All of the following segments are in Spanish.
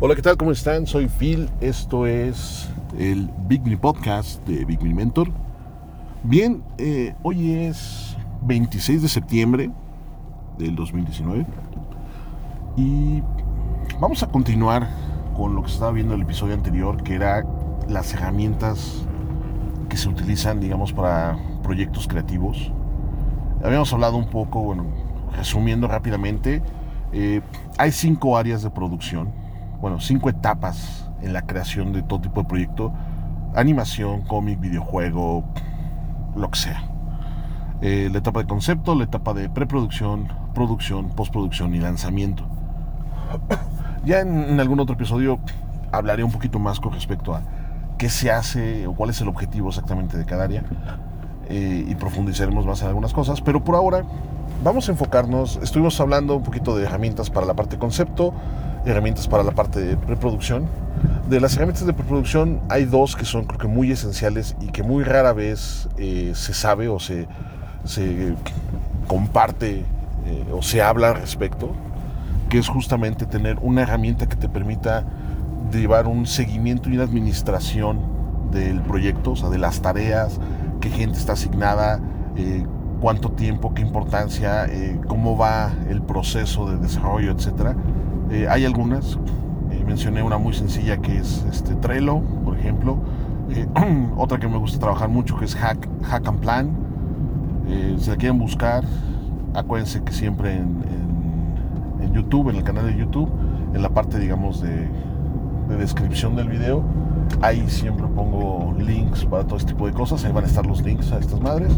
Hola, ¿qué tal? ¿Cómo están? Soy Phil. Esto es el Big Me Podcast de Big Me Mentor. Bien, eh, hoy es 26 de septiembre del 2019 y vamos a continuar con lo que estaba viendo en el episodio anterior, que era las herramientas que se utilizan, digamos, para proyectos creativos. Habíamos hablado un poco, bueno, resumiendo rápidamente, eh, hay cinco áreas de producción, bueno, cinco etapas en la creación de todo tipo de proyecto, animación, cómic, videojuego, lo que sea. Eh, la etapa de concepto, la etapa de preproducción, producción, postproducción y lanzamiento. Ya en, algún otro episodio hablaré un poquito más con respecto a qué se hace o cuál es el objetivo exactamente de cada área eh, y profundizaremos más en algunas cosas, pero por ahora vamos a enfocarnos, estuvimos hablando un poquito de herramientas para la parte concepto, herramientas para la parte de preproducción. De las herramientas de preproducción hay dos que son creo que muy esenciales y que muy rara vez eh, se sabe o se, se comparte eh, o se habla al respecto que es justamente tener una herramienta que te permita llevar un seguimiento y una administración del proyecto, o sea, de las tareas, qué gente está asignada, eh, cuánto tiempo, qué importancia, cómo va el proceso de desarrollo, etc. Eh, hay algunas, mencioné una muy sencilla que es este, Trello, por ejemplo, otra que me gusta trabajar mucho que es Hack, Hack and Plan. si la quieren buscar, acuérdense que siempre en en YouTube, en el canal de YouTube, en la parte, digamos, de, descripción del video. Ahí siempre pongo links para todo este tipo de cosas. Ahí van a estar los links a estas madres.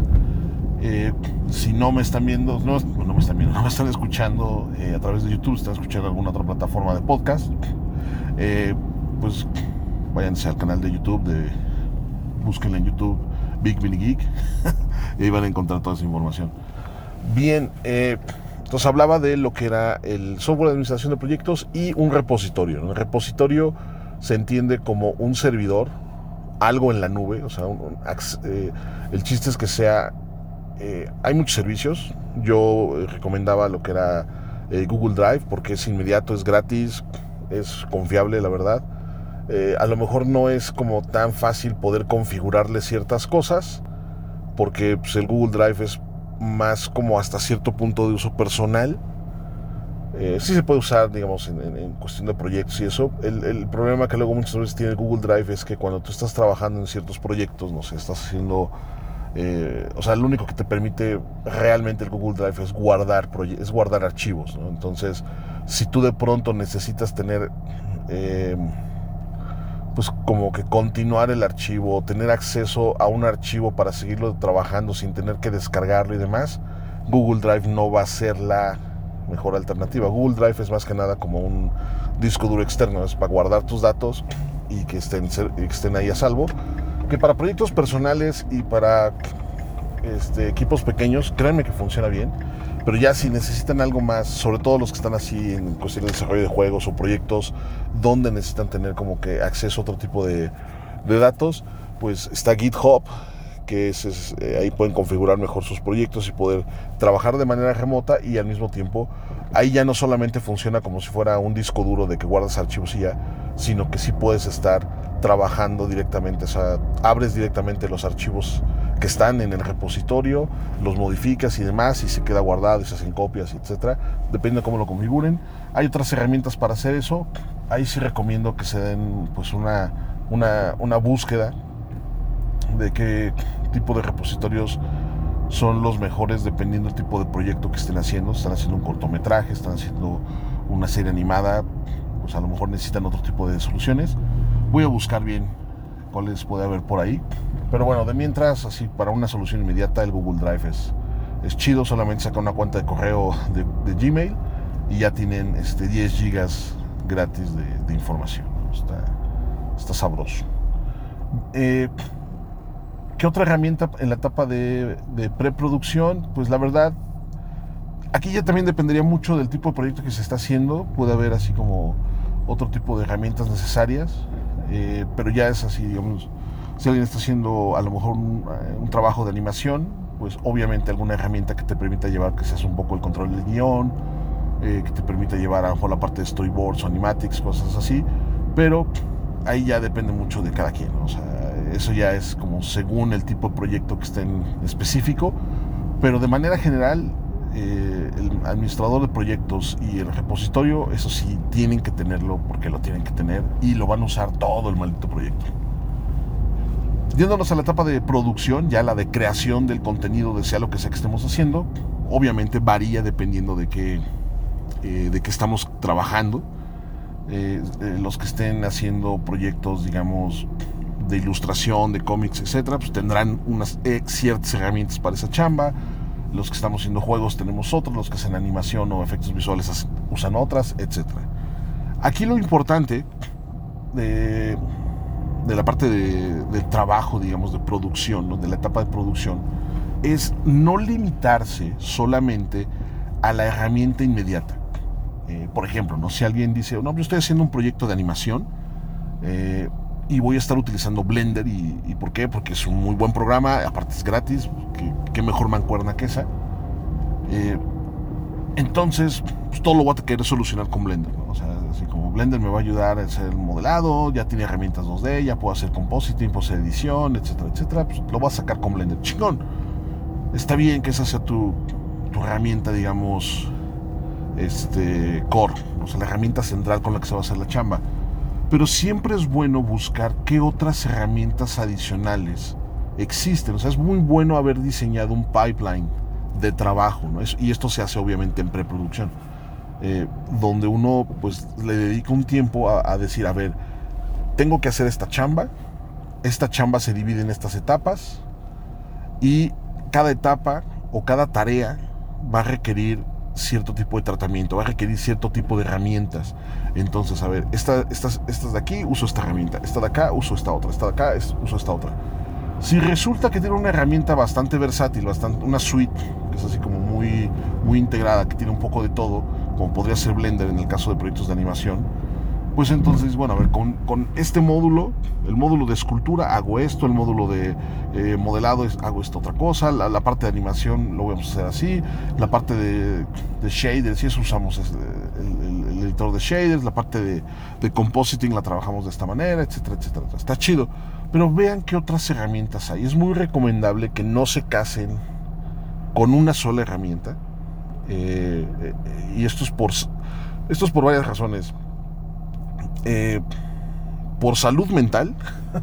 Eh, si no me están viendo, no, no, me están viendo, no me están escuchando eh, a través de YouTube, están escuchando alguna otra plataforma de podcast, eh, pues váyanse al canal de YouTube, de, búsquenle en YouTube Big Mini Geek y ahí van a encontrar toda esa información. Bien, entonces hablaba de lo que era el software de administración de proyectos y un repositorio. El repositorio se entiende como un servidor, algo en la nube, o sea, el chiste es que sea, eh, hay muchos servicios, yo recomendaba lo que era eh, Google Drive porque es inmediato, es gratis, es confiable, la verdad. a lo mejor no es como tan fácil poder configurarle ciertas cosas, porque pues, el Google Drive es más como hasta cierto punto de uso personal. Eh, sí se puede usar, digamos, en, cuestión de proyectos y eso. El, problema que luego muchas veces tiene Google Drive es que cuando tú estás trabajando en ciertos proyectos, no sé, estás haciendo... Eh, o sea, lo único que te permite realmente el Google Drive es guardar, es guardar archivos. Entonces, si tú de pronto necesitas tener... Eh, pues como que continuar el archivo, tener acceso a un archivo para seguirlo trabajando sin tener que descargarlo y demás, Google Drive no va a ser la mejor alternativa. Google Drive es más que nada como un disco duro externo, es para guardar tus datos y que estén, que estén ahí a salvo. Que para proyectos personales y para este, equipos pequeños, créanme que funciona bien. Pero ya si necesitan algo más, sobre todo los que están así en cuestión de desarrollo de juegos o proyectos donde necesitan tener como que acceso a otro tipo de, datos, pues está GitHub, que eh, ahí pueden configurar mejor sus proyectos y poder trabajar de manera remota y al mismo tiempo ahí ya no solamente funciona como si fuera un disco duro de que guardas archivos y ya, sino que sí puedes estar trabajando directamente, o sea, abres directamente los archivos que están en el repositorio, los modificas y demás, y se queda guardado y se hacen copias, etcétera, depende de cómo lo configuren. Hay otras herramientas para hacer eso. Ahí sí recomiendo que se den pues una, una, una búsqueda de qué tipo de repositorios son los mejores dependiendo del tipo de proyecto que estén haciendo. Están haciendo un cortometraje, están haciendo una serie animada, pues a lo mejor necesitan otro tipo de soluciones. Voy a buscar bien cuáles puede haber por ahí. Pero bueno, de mientras, así para una solución inmediata, el Google Drive es, es chido. Solamente saca una cuenta de correo de, Gmail y ya tienen este, 10 gigas gratis de, información. Está, sabroso. Eh, ¿Qué otra herramienta en la etapa de, de, preproducción? Pues la verdad, aquí ya también dependería mucho del tipo de proyecto que se está haciendo. Puede haber así como otro tipo de herramientas necesarias, eh, pero ya es así, digamos, si alguien está haciendo a lo mejor eh, un, trabajo de animación, pues obviamente alguna herramienta que te permita llevar que seas un poco el control del guion eh, que te permita llevar a lo mejor la parte de storyboards o animatics, cosas así, pero ahí ya depende mucho de cada quien, o sea, eso ya es como según el tipo de proyecto que esté en específico, pero de manera general eh, el administrador de proyectos y el repositorio, eso sí, tienen que tenerlo porque lo tienen que tener y lo van a usar todo el maldito proyecto. Yéndonos a la etapa de producción, ya la de creación del contenido de sea lo que sea que estemos haciendo, obviamente varía dependiendo de qué, eh, de qué estamos trabajando. Eh, los que estén haciendo proyectos, digamos, de ilustración, de cómics, etcétera, pues tendrán unas ciertas herramientas para esa chamba los que estamos haciendo juegos tenemos otros, los que hacen animación o efectos visuales usan otras, etc. Aquí lo importante de, la parte de, del trabajo, digamos, de producción, de la etapa de producción, es no limitarse solamente a la herramienta inmediata. Eh, por ejemplo, ¿no? si alguien dice, no, yo estoy haciendo un proyecto de animación, eh, y voy a estar utilizando Blender. Y, por qué? Porque es un muy buen programa, aparte es gratis, qué mejor mancuerna que esa. Eh, entonces, pues, todo lo voy a querer solucionar con Blender. O sea, así como Blender me va a ayudar a hacer el modelado, ya tiene herramientas 2D, ya puedo hacer compositing, puedo hacer edición, etcétera, etcétera. Pues lo voy a sacar con Blender. Chingón. Está bien que esa sea tu, tu herramienta, digamos, este, core, o sea, la herramienta central con la que se va a hacer la chamba pero siempre es bueno buscar qué otras herramientas adicionales existen. O sea, es muy bueno haber diseñado un pipeline de trabajo, ¿no? y esto se hace obviamente en preproducción, eh, donde uno pues le dedica un tiempo a, a decir, a ver, tengo que hacer esta chamba, esta chamba se divide en estas etapas y cada etapa o cada tarea va a requerir cierto tipo de tratamiento, va a requerir cierto tipo de herramientas. Entonces, a ver, esta, estas, estas de aquí uso esta herramienta, esta de acá uso esta otra, esta de acá uso esta otra. Si resulta que tiene una herramienta bastante versátil, bastante, una suite, que es así como muy, muy integrada, que tiene un poco de todo, como podría ser Blender en el caso de proyectos de animación, pues entonces, bueno, a ver, con, este módulo, el módulo de escultura, hago esto, el módulo de eh, modelado, hago esta otra cosa, la, parte de animación lo vamos a hacer así, la parte de, shaders, si eso usamos el, editor de shaders, la parte de, de compositing la trabajamos de esta manera, etcétera, etcétera. Está chido. Pero vean qué otras herramientas hay. Es muy recomendable que no se casen con una sola herramienta. Eh, eh, y esto es por, esto es por varias razones. Eh, por salud mental,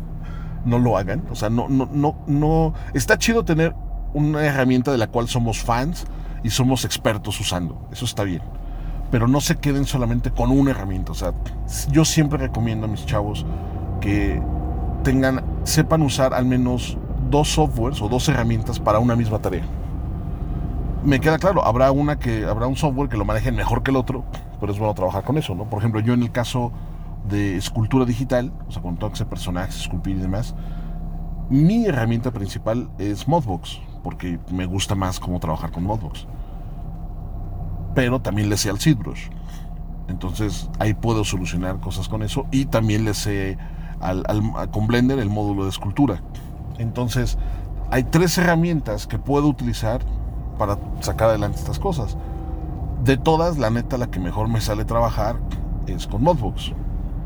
no lo hagan. O sea, no, no, no, no. Está chido tener una herramienta de la cual somos fans y somos expertos usando. Eso está bien. Pero no se queden solamente con una herramienta. O sea, yo siempre recomiendo a mis chavos que tengan, sepan usar al menos dos softwares o dos herramientas para una misma tarea. Me queda claro, habrá una que, habrá un software que lo maneje mejor que el otro, pero es bueno trabajar con eso, ¿no? Por ejemplo, yo en el caso de escultura digital, o sea, con todo ese personajes, esculpir y demás, mi herramienta principal es Modbox, porque me gusta más cómo trabajar con Modbox. Pero también le sé al ZBrush. Entonces ahí puedo solucionar cosas con eso y también le sé al, con Blender el módulo de escultura. Entonces hay tres herramientas que puedo utilizar para sacar adelante estas cosas. De todas, la neta, la que mejor me sale trabajar es con Modbox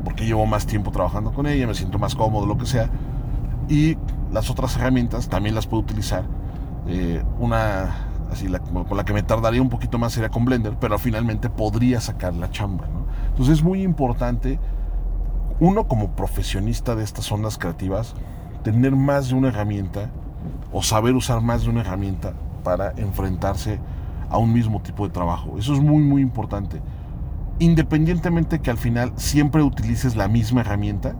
porque llevo más tiempo trabajando con ella, me siento más cómodo, lo que sea. Y las otras herramientas también las puedo utilizar. Eh, una así con la que me tardaría un poquito más sería con Blender, pero finalmente podría sacar la chamba. Entonces es muy importante, uno como profesionista de estas ondas creativas, tener más de una herramienta o saber usar más de una herramienta para enfrentarse a un mismo tipo de trabajo. Eso es muy, muy importante independientemente que al final siempre utilices la misma herramienta,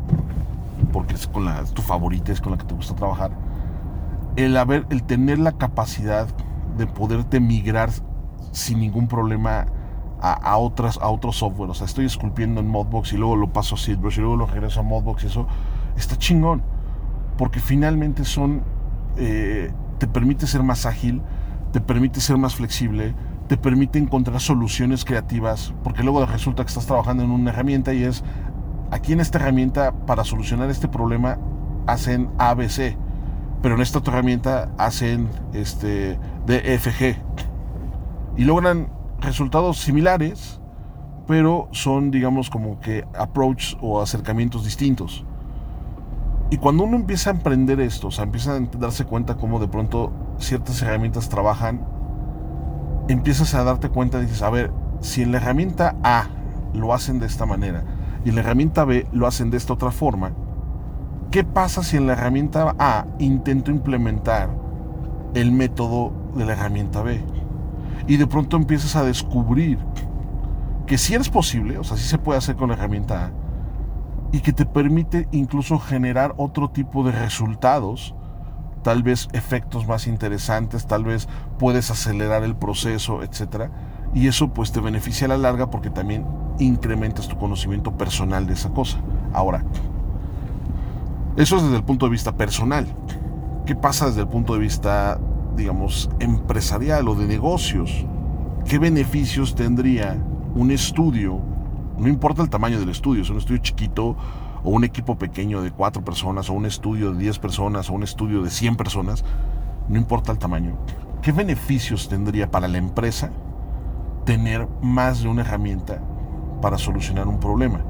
porque es con la tu favorita, es con la que te gusta trabajar, el haber, el tener la capacidad de poderte migrar sin ningún problema a, otras, a otros software. O sea, estoy esculpiendo en Modbox y luego lo paso a ZBrush y luego lo regreso a Modbox y eso está chingón. Porque finalmente son. Eh, te permite ser más ágil, te permite ser más flexible, te permite encontrar soluciones creativas, porque luego resulta que estás trabajando en una herramienta y es, aquí en esta herramienta, para solucionar este problema, hacen ABC, pero en esta otra herramienta hacen este, DFG. Y logran resultados similares, pero son, digamos, como que approach o acercamientos distintos. Y cuando uno empieza a emprender esto, o sea, empieza a darse cuenta cómo de pronto ciertas herramientas trabajan, empiezas a darte cuenta dices, a ver, si en la herramienta A lo hacen de esta manera y en la herramienta B lo hacen de esta otra forma, ¿qué pasa si en la herramienta A intento implementar el método de la herramienta B? Y de pronto empiezas a descubrir que si es posible, o sea, sí se puede hacer con la herramienta A, y que te permite incluso generar otro tipo de resultados, tal vez efectos más interesantes, tal vez puedes acelerar el proceso, etc. Y eso pues te beneficia a la larga porque también incrementas tu conocimiento personal de esa cosa. Ahora, eso es desde el punto de vista personal. ¿Qué pasa desde el punto de vista, digamos, empresarial o de negocios? ¿Qué beneficios tendría un estudio no importa el tamaño del estudio, es un estudio chiquito o un equipo pequeño de cuatro personas o un estudio de 10 personas o un estudio de 100 personas, no importa el tamaño. ¿Qué beneficios tendría para la empresa tener más de una herramienta para solucionar un problema?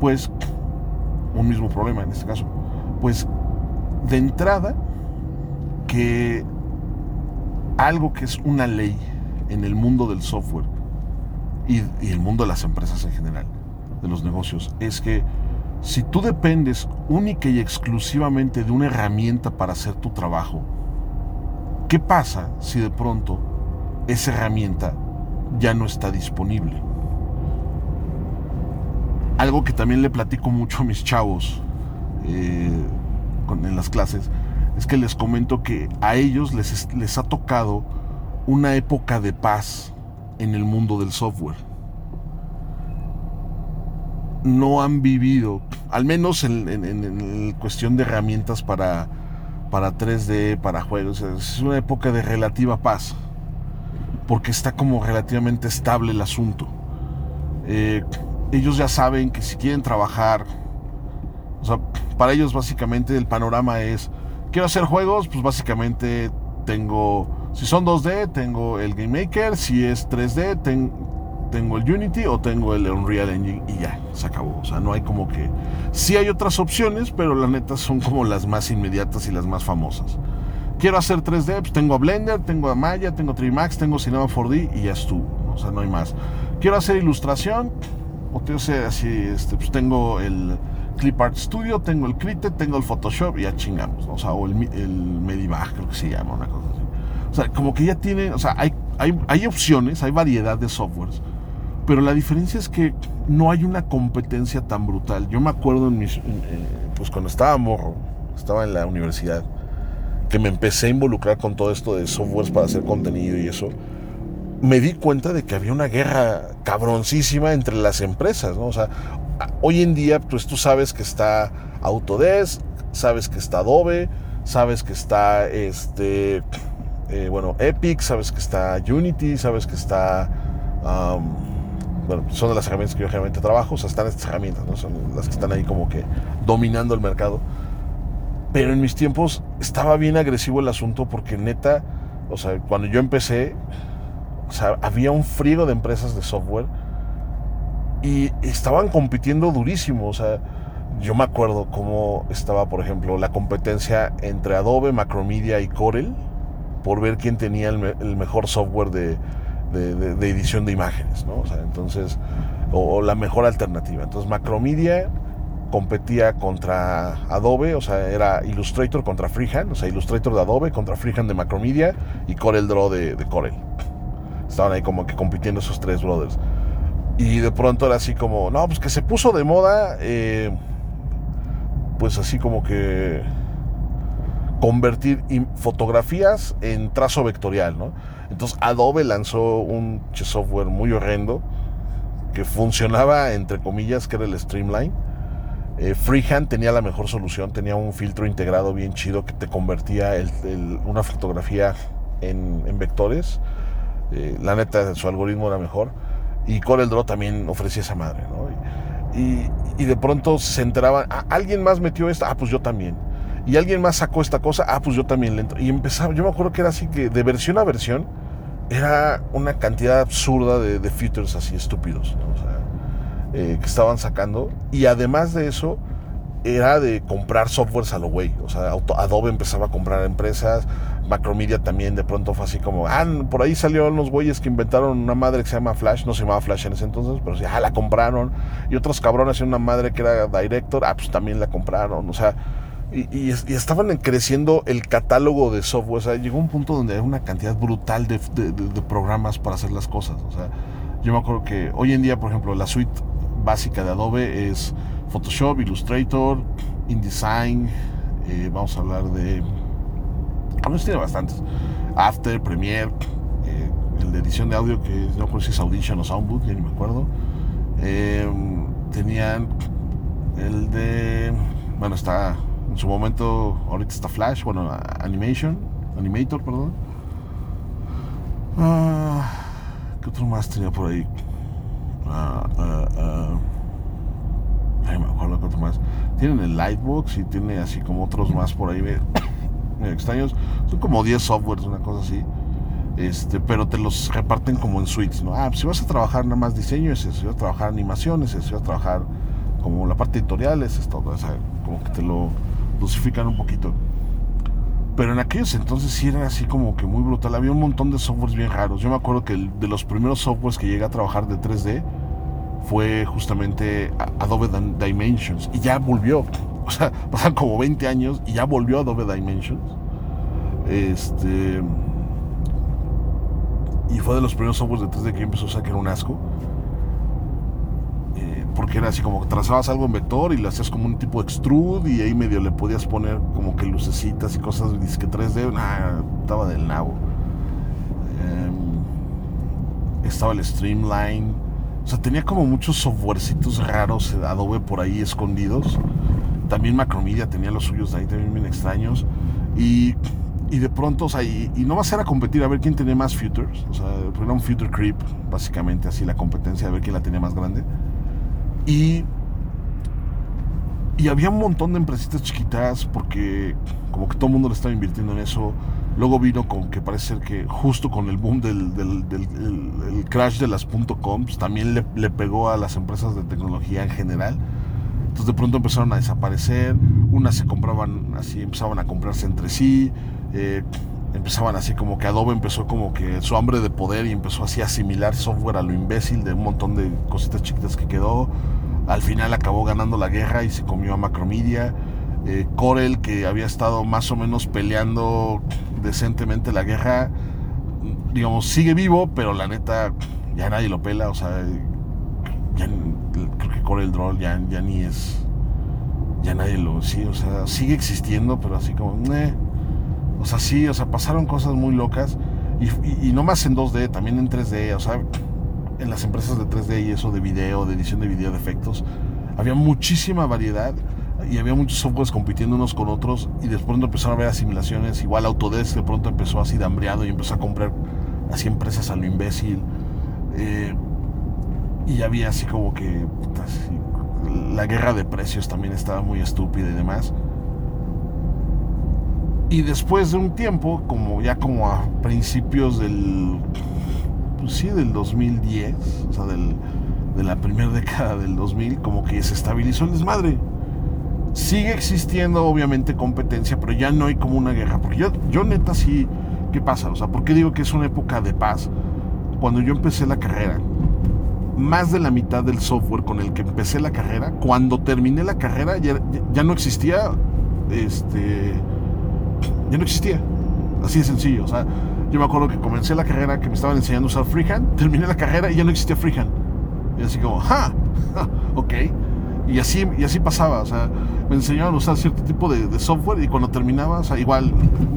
Pues un mismo problema en este caso. Pues de entrada que algo que es una ley en el mundo del software y, el mundo de las empresas en general, de los negocios, es que si tú dependes única y exclusivamente de una herramienta para hacer tu trabajo, ¿qué pasa si de pronto esa herramienta ya no está disponible? Algo que también le platico mucho a mis chavos eh, en las clases es que les comento que a ellos les, les ha tocado una época de paz en el mundo del software. No han vivido, al menos en, cuestión de herramientas para, para 3D, para juegos, es una época de relativa paz, porque está como relativamente estable el asunto. Eh, ellos ya saben que si quieren trabajar, o sea, para ellos básicamente el panorama es, quiero hacer juegos, pues básicamente tengo si son 2D, tengo el Game Maker. Si es 3D, tengo el Unity o tengo el Unreal Engine y ya, se acabó. O sea, no hay como que... Sí hay otras opciones, pero la neta son como las más inmediatas y las más famosas. Quiero hacer 3D, pues tengo a Blender, tengo a Maya, tengo 3Max, tengo Cinema 4D y ya estuvo. O sea, no hay más. Quiero hacer ilustración, o te sé, así, este, pues tengo el Clip Art Studio, tengo el Critet, tengo el Photoshop y ya chingamos. O sea, o el, el Medibag, creo que se llama, una cosa así. O sea, como que ya tiene, o sea, hay, hay, opciones, hay variedad de softwares, pero la diferencia es que no hay una competencia tan brutal. Yo me acuerdo en mis, pues cuando estaba morro, estaba en la universidad, que me empecé a involucrar con todo esto de softwares para hacer contenido y eso, me di cuenta de que había una guerra cabroncísima entre las empresas, ¿no? O sea, hoy en día, pues tú sabes que está Autodesk, sabes que está Adobe, sabes que está este eh, bueno, Epic, sabes que está Unity, sabes que está... bueno, son de las herramientas que yo generalmente trabajo, o sea, están estas herramientas, ¿no? Son las que están ahí como que dominando el mercado. Pero en mis tiempos estaba bien agresivo el asunto porque neta, o sea, cuando yo empecé, o sea, había un frío de empresas de software y estaban compitiendo durísimo, o sea, yo me acuerdo cómo estaba, por ejemplo, la competencia entre Adobe, Macromedia y Corel por ver quién tenía el, mejor software de, edición de imágenes, ¿no? O sea, entonces, o, la mejor alternativa. Entonces, Macromedia competía contra Adobe, o sea, era Illustrator contra Freehand, o sea, Illustrator de Adobe contra Freehand de Macromedia y Corel Draw de, Corel. Estaban ahí como que compitiendo esos tres brothers. Y de pronto era así como, no, pues que se puso de moda, eh, pues así como que convertir fotografías en trazo vectorial, ¿no? Entonces Adobe lanzó un software muy horrendo que funcionaba entre comillas, que era el Streamline. Eh, Freehand tenía la mejor solución, tenía un filtro integrado bien chido que te convertía una fotografía en, vectores. Eh, la neta, su algoritmo era mejor. Y CorelDRAW también ofrecía esa madre, ¿no? Y, de pronto se enteraban, ah, alguien más metió esta, ah, pues yo también y alguien más sacó esta cosa, ah, pues yo también. Y empezaba, yo me acuerdo que era así que de versión a versión era una cantidad absurda de, features así estúpidos, ¿no? o sea, eh, que estaban sacando. Y además de eso, era de comprar softwares a lo güey. O sea, Adobe empezaba a comprar empresas, Macromedia también de pronto fue así como, ah, por ahí salieron los güeyes que inventaron una madre que se llama Flash, no se llamaba Flash en ese entonces, pero sí, ah, la compraron. Y otros cabrones, una madre que era Director, ah, pues también la compraron. O sea, y, estaban creciendo el catálogo de software. O sea, llegó un punto donde hay una cantidad brutal de, programas para hacer las cosas. O sea, yo me acuerdo que hoy en día, por ejemplo, la suite básica de Adobe es Photoshop, Illustrator, InDesign, eh, vamos a hablar de... No tiene bastantes. After, Premiere, eh, el de edición de audio que no sé si es Audition o Soundboot, ya ni me acuerdo. Eh, tenían el de... Bueno, está en su momento, ahorita está Flash, bueno, Animation, Animator, perdón. Ah, ¿Qué otro más tenía por ahí? Ah, ah, ah me acuerdo que otro más. Tienen el Lightbox y tiene así como otros más por ahí extraños. Son como 10 softwares, una cosa así. Este, pero te los reparten como en suites, ¿no? Ah, pues si vas a trabajar nada más diseño, es eso. Si vas a trabajar animaciones, es Si vas a trabajar como la parte editorial, es esto. O sea, como que te lo dosifican un poquito. Pero en aquellos entonces sí era así como que muy brutal. Había un montón de softwares bien raros. Yo me acuerdo que de los primeros softwares que llegué a trabajar de 3D fue justamente Adobe Dimensions y ya volvió. O sea, pasan como 20 años y ya volvió Adobe Dimensions. Este. Y fue de los primeros softwares de 3D que empezó a sacar un asco. Eh, porque era así como que trazabas algo en vector y lo hacías como un tipo de extrude y ahí medio le podías poner como que lucecitas y cosas que 3D. Nah, estaba del nabo. Em, estaba el Streamline o sea, tenía como muchos softwarecitos raros de Adobe por ahí escondidos. También Macromedia tenía los suyos de ahí también bien extraños. Y, y de pronto, o sea, y, no va a ser a competir a ver quién tiene más futures. O sea, era un future creep, básicamente así la competencia, de ver quién la tenía más grande. Y, y había un montón de empresitas chiquitas porque como que todo el mundo le estaba invirtiendo en eso. Luego vino con que parece ser que justo con el boom del, del, crash de las .coms también le, le, pegó a las empresas de tecnología en general. Entonces de pronto empezaron a desaparecer, unas se compraban así, empezaban a comprarse entre sí, eh, empezaban así como que Adobe empezó como que su hambre de poder y empezó así a asimilar software a lo imbécil de un montón de cositas chiquitas que quedó. Al final acabó ganando la guerra y se comió a Macromedia. Eh, Corel, que había estado más o menos peleando decentemente la guerra, digamos, sigue vivo, pero la neta ya nadie lo pela, o sea, ya, creo que Corel Droll ya, ya ni es, ya nadie lo, sí, o sea, sigue existiendo, pero así como, o sea, sí, o sea, pasaron cosas muy locas, y, no más en 2D, también en 3D, o sea, en las empresas de 3D y eso de video, de edición de video, de efectos, había muchísima variedad y había muchos softwares compitiendo unos con otros y de pronto empezaron a haber asimilaciones. Igual Autodesk de pronto empezó así de hambriado y empezó a comprar así empresas a lo imbécil. Eh, y había así como que la guerra de precios también estaba muy estúpida y demás. Y después de un tiempo, como ya como a principios del, pues sí, del 2010, o sea, del, de la primera década del 2000, como que se estabilizó el desmadre sigue existiendo obviamente competencia, pero ya no hay como una guerra. Porque yo, yo neta sí, ¿qué pasa? O sea, ¿por qué digo que es una época de paz? Cuando yo empecé la carrera, más de la mitad del software con el que empecé la carrera, cuando terminé la carrera ya, ya no existía, este, ya no existía. Así de sencillo. O sea, yo me acuerdo que comencé la carrera que me estaban enseñando a usar freehand, terminé la carrera y ya no existía freehand. Y así como, ¡ja! ok. Y así, y así pasaba, o sea, me enseñaban a usar cierto tipo de, software y cuando terminaba, o sea, igual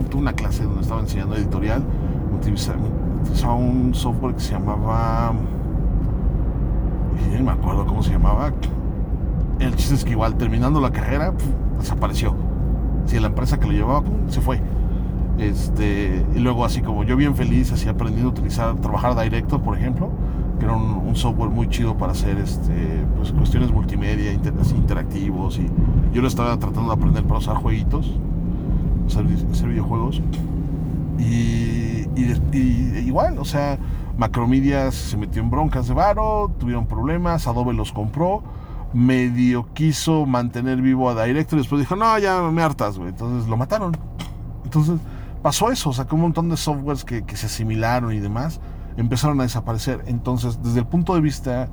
tuve una clase donde estaba enseñando editorial, utilizaba, un software que se llamaba, y no me acuerdo cómo se llamaba, el chiste es que igual terminando la carrera, desapareció. Si la empresa que lo llevaba, se fue. Este, y luego así como yo bien feliz, así aprendiendo a utilizar, trabajar Director, por ejemplo, que era un, software muy chido para hacer este, pues, cuestiones multimedia, interactivos. Y yo lo estaba tratando de aprender para usar jueguitos, hacer, videojuegos. Y, igual, o sea, Macromedia se metió en broncas de varo, tuvieron problemas, Adobe los compró, medio quiso mantener vivo a Director y después dijo, no, ya me hartas, güey. Entonces lo mataron. Entonces pasó eso, sacó un montón de softwares que, que se asimilaron y demás, empezaron a desaparecer. Entonces, desde el punto de vista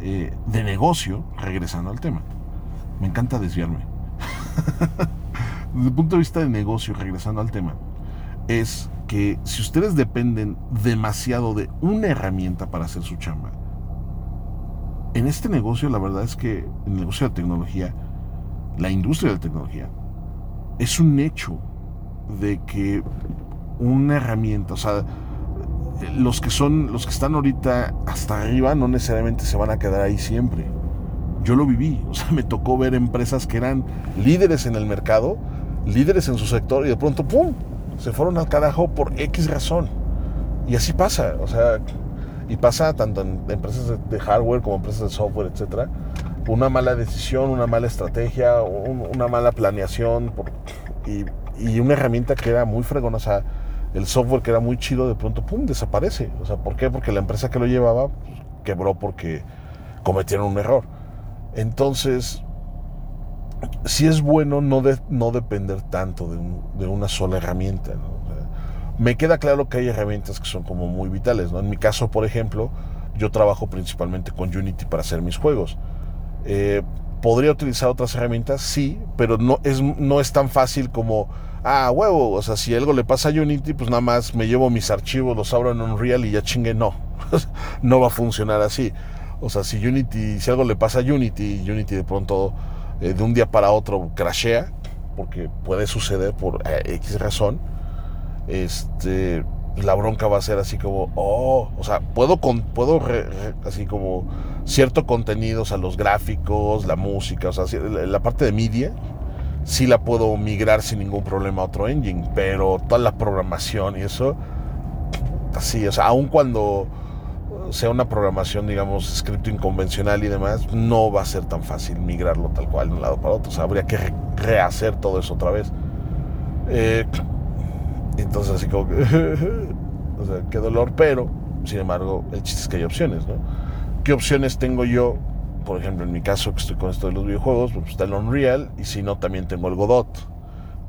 eh, de negocio, regresando al tema, me encanta desviarme. desde el punto de vista de negocio, regresando al tema, es que si ustedes dependen demasiado de una herramienta para hacer su chamba, en este negocio la verdad es que el negocio de la tecnología, la industria de la tecnología, es un hecho de que una herramienta, o sea, los que son, los que están ahorita hasta arriba no necesariamente se van a quedar ahí siempre. Yo lo viví, o sea, me tocó ver empresas que eran líderes en el mercado, líderes en su sector y de pronto, ¡pum!, se fueron al carajo por X razón. Y así pasa, o sea, y pasa tanto en empresas de hardware como empresas de software, etcétera. Una mala decisión, una mala estrategia, una mala planeación y, una herramienta que era muy fregona, o sea, el software que era muy chido, de pronto, pum, desaparece. O sea, ¿por qué? Porque la empresa que lo llevaba pues, quebró porque cometieron un error. Entonces, sí es bueno no, no depender tanto de, una sola herramienta. Me queda claro que hay herramientas que son como muy vitales. ¿no? En mi caso, por ejemplo, yo trabajo principalmente con Unity para hacer mis juegos. Eh, ¿Podría utilizar otras herramientas? Sí, pero no es, no es tan fácil como, ah, huevo, o sea, si algo le pasa a Unity, pues nada más me llevo mis archivos, los abro en Unreal y ya chingue, no. no va a funcionar así. O sea, si Unity, si algo le pasa a Unity, Unity de pronto eh, de un día para otro crashea, porque puede suceder por eh, X razón, este, la bronca va a ser así como, oh, o sea, puedo, con, puedo así como cierto contenido, o sea, los gráficos, la música, o sea, la parte de media, sí la puedo migrar sin ningún problema a otro engine, pero toda la programación y eso, así, o sea, aun cuando sea una programación, digamos, scripting convencional y demás, no va a ser tan fácil migrarlo tal cual de un lado para otro. O sea, habría que rehacer todo eso otra vez. Eh, entonces, así como que. o sea, qué dolor, pero, sin embargo, el chiste es que hay opciones, ¿no? ¿Qué opciones tengo yo? Por ejemplo, en mi caso, que estoy con esto de los videojuegos, pues está el Unreal, y si no, también tengo el Godot.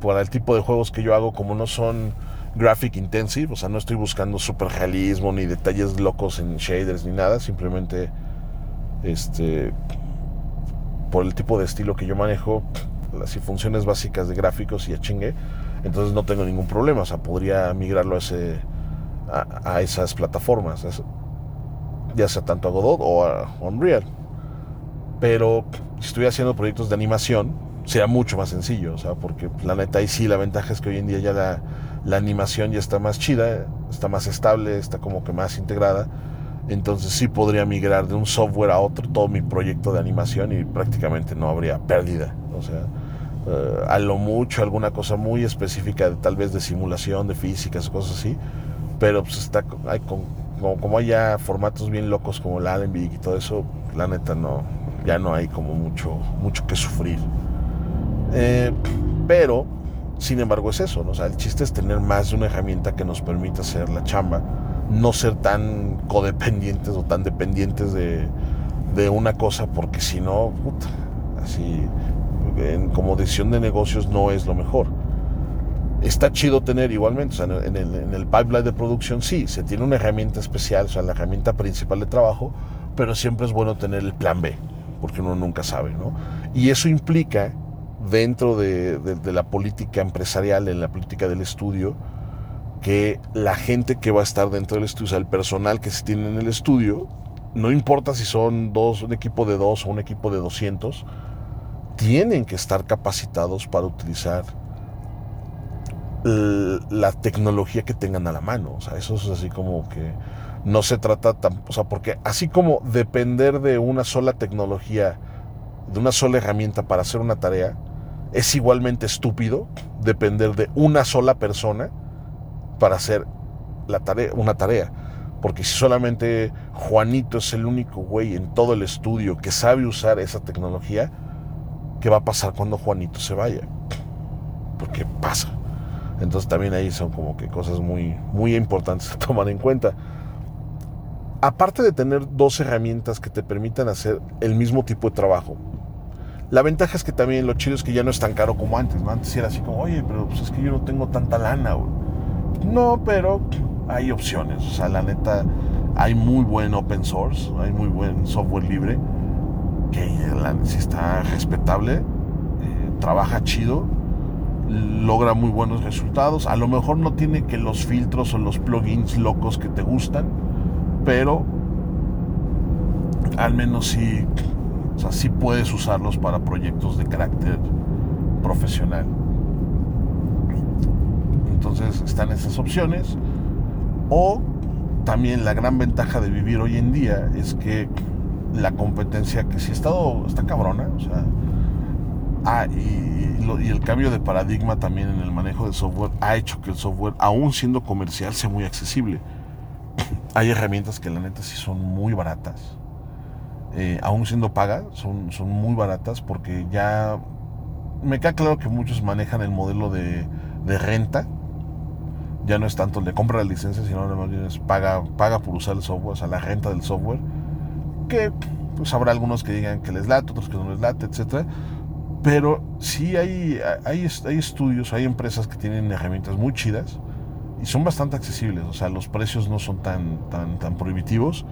Para el tipo de juegos que yo hago, como no son graphic intensive, o sea, no estoy buscando super realismo ni detalles locos en shaders ni nada, simplemente este por el tipo de estilo que yo manejo, las funciones básicas de gráficos y a chingue, entonces no tengo ningún problema, o sea, podría migrarlo a, ese, a, esas plataformas, ya sea tanto a Godot o a Unreal. Pero si estoy haciendo proyectos de animación, sea mucho más sencillo, o sea, porque la neta ahí sí la ventaja es que hoy en día ya la, la animación ya está más chida, está más estable, está como que más integrada. Entonces sí podría migrar de un software a otro todo mi proyecto de animación y prácticamente no habría pérdida. O sea, eh, a lo mucho alguna cosa muy específica, tal vez de simulación, de físicas, cosas así. Pero pues está, hay como, como ya formatos bien locos como el Allenby y todo eso, la neta no, ya no hay como mucho, mucho que sufrir. Eh, pero sin embargo, es eso, o sea, el chiste es tener más de una herramienta que nos permita hacer la chamba, no ser tan codependientes o tan dependientes de, una cosa, porque si no, así, como decisión de negocios no es lo mejor. Está chido tener igualmente, o sea, en el, en el pipeline de producción sí, se tiene una herramienta especial, o sea, la herramienta principal de trabajo, pero siempre es bueno tener el plan B, porque uno nunca sabe, ¿no? Y eso implica dentro de, la política empresarial, en la política del estudio, que la gente que va a estar dentro del estudio, o sea, el personal que se tiene en el estudio, no importa si son dos, un equipo de dos o un equipo de 200, tienen que estar capacitados para utilizar la tecnología que tengan a la mano. O sea, eso es así como que no se trata tan, o sea, porque así como depender de una sola tecnología, de una sola herramienta para hacer una tarea, es igualmente estúpido depender de una sola persona para hacer la tarea, una tarea. Porque si solamente Juanito es el único güey en todo el estudio que sabe usar esa tecnología, ¿qué va a pasar cuando Juanito se vaya? Porque pasa. Entonces también ahí son como que cosas muy, muy importantes a tomar en cuenta. Aparte de tener dos herramientas que te permitan hacer el mismo tipo de trabajo, la ventaja es que también lo chido es que ya no es tan caro como antes, ¿no? Antes era así como, oye, pero pues es que yo no tengo tanta lana, No, pero hay opciones. O sea, la neta, hay muy buen open source, hay muy buen software libre, que si está respetable, eh, trabaja chido, logra muy buenos resultados. A lo mejor no tiene que los filtros o los plugins locos que te gustan, pero al menos sí, o sea, sí puedes usarlos para proyectos de carácter profesional. Entonces están esas opciones. O también la gran ventaja de vivir hoy en día es que la competencia que sí ha estado, está cabrona, o sea, ah, y, el cambio de paradigma también en el manejo de software ha hecho que el software, aún siendo comercial, sea muy accesible. Hay herramientas que la neta sí son muy baratas. Eh, aún siendo pagas, son, son muy baratas porque ya me queda claro que muchos manejan el modelo de, de renta. Ya no es tanto el de compra de licencia, sino más bien paga, paga por usar el software, o sea, la renta del software. Que pues habrá algunos que digan que les late, otros que no les late, etc. Pero sí hay, hay, hay estudios, hay empresas que tienen herramientas muy chidas y son bastante accesibles, o sea, los precios no son tan, tan, tan prohibitivos.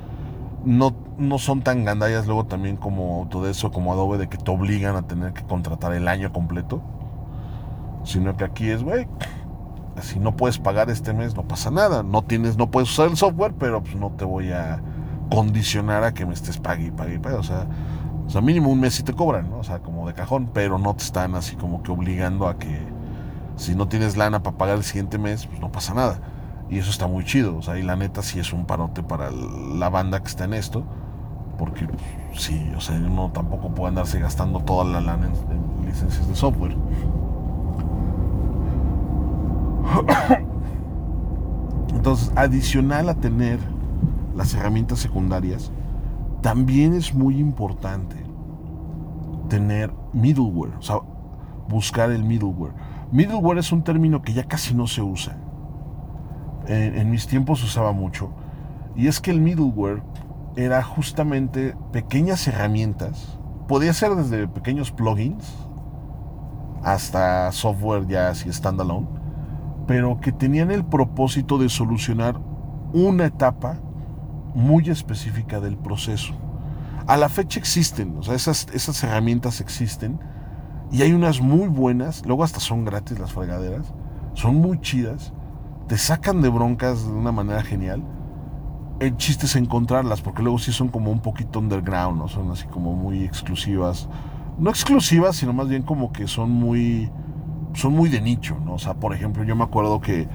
No, no son tan gandallas luego también como Autodesk o como Adobe de que te obligan a tener que contratar el año completo. Sino que aquí es, güey, si no puedes pagar este mes no pasa nada. No tienes, no puedes usar el software, pero pues no te voy a condicionar a que me estés pague y pague y pague. O sea, o sea, mínimo un mes si te cobran, ¿no? O sea, como de cajón, pero no te están así como que obligando a que si no tienes lana para pagar el siguiente mes, pues no pasa nada. Y eso está muy chido. O sea, y la neta sí es un parote para la banda que está en esto. Porque sí, o sea, uno tampoco puede andarse gastando toda la lana en, licencias de software. Entonces, adicional a tener las herramientas secundarias, también es muy importante tener middleware, o sea, buscar el middleware. Middleware es un término que ya casi no se usa. En, mis tiempos se usaba mucho. Y es que el middleware era justamente pequeñas herramientas. Podía ser desde pequeños plugins hasta software ya así standalone, pero que tenían el propósito de solucionar una etapa muy específica del proceso. A la fecha existen, o sea, esas, esas herramientas existen y hay unas muy buenas, luego hasta son gratis las fregaderas, son muy chidas, te sacan de broncas de una manera genial. El chiste es encontrarlas, porque luego sí son como un poquito underground, ¿no? Son así como muy exclusivas. No exclusivas, sino más bien como que son muy. son muy de nicho, ¿no? O sea, por ejemplo, yo me acuerdo que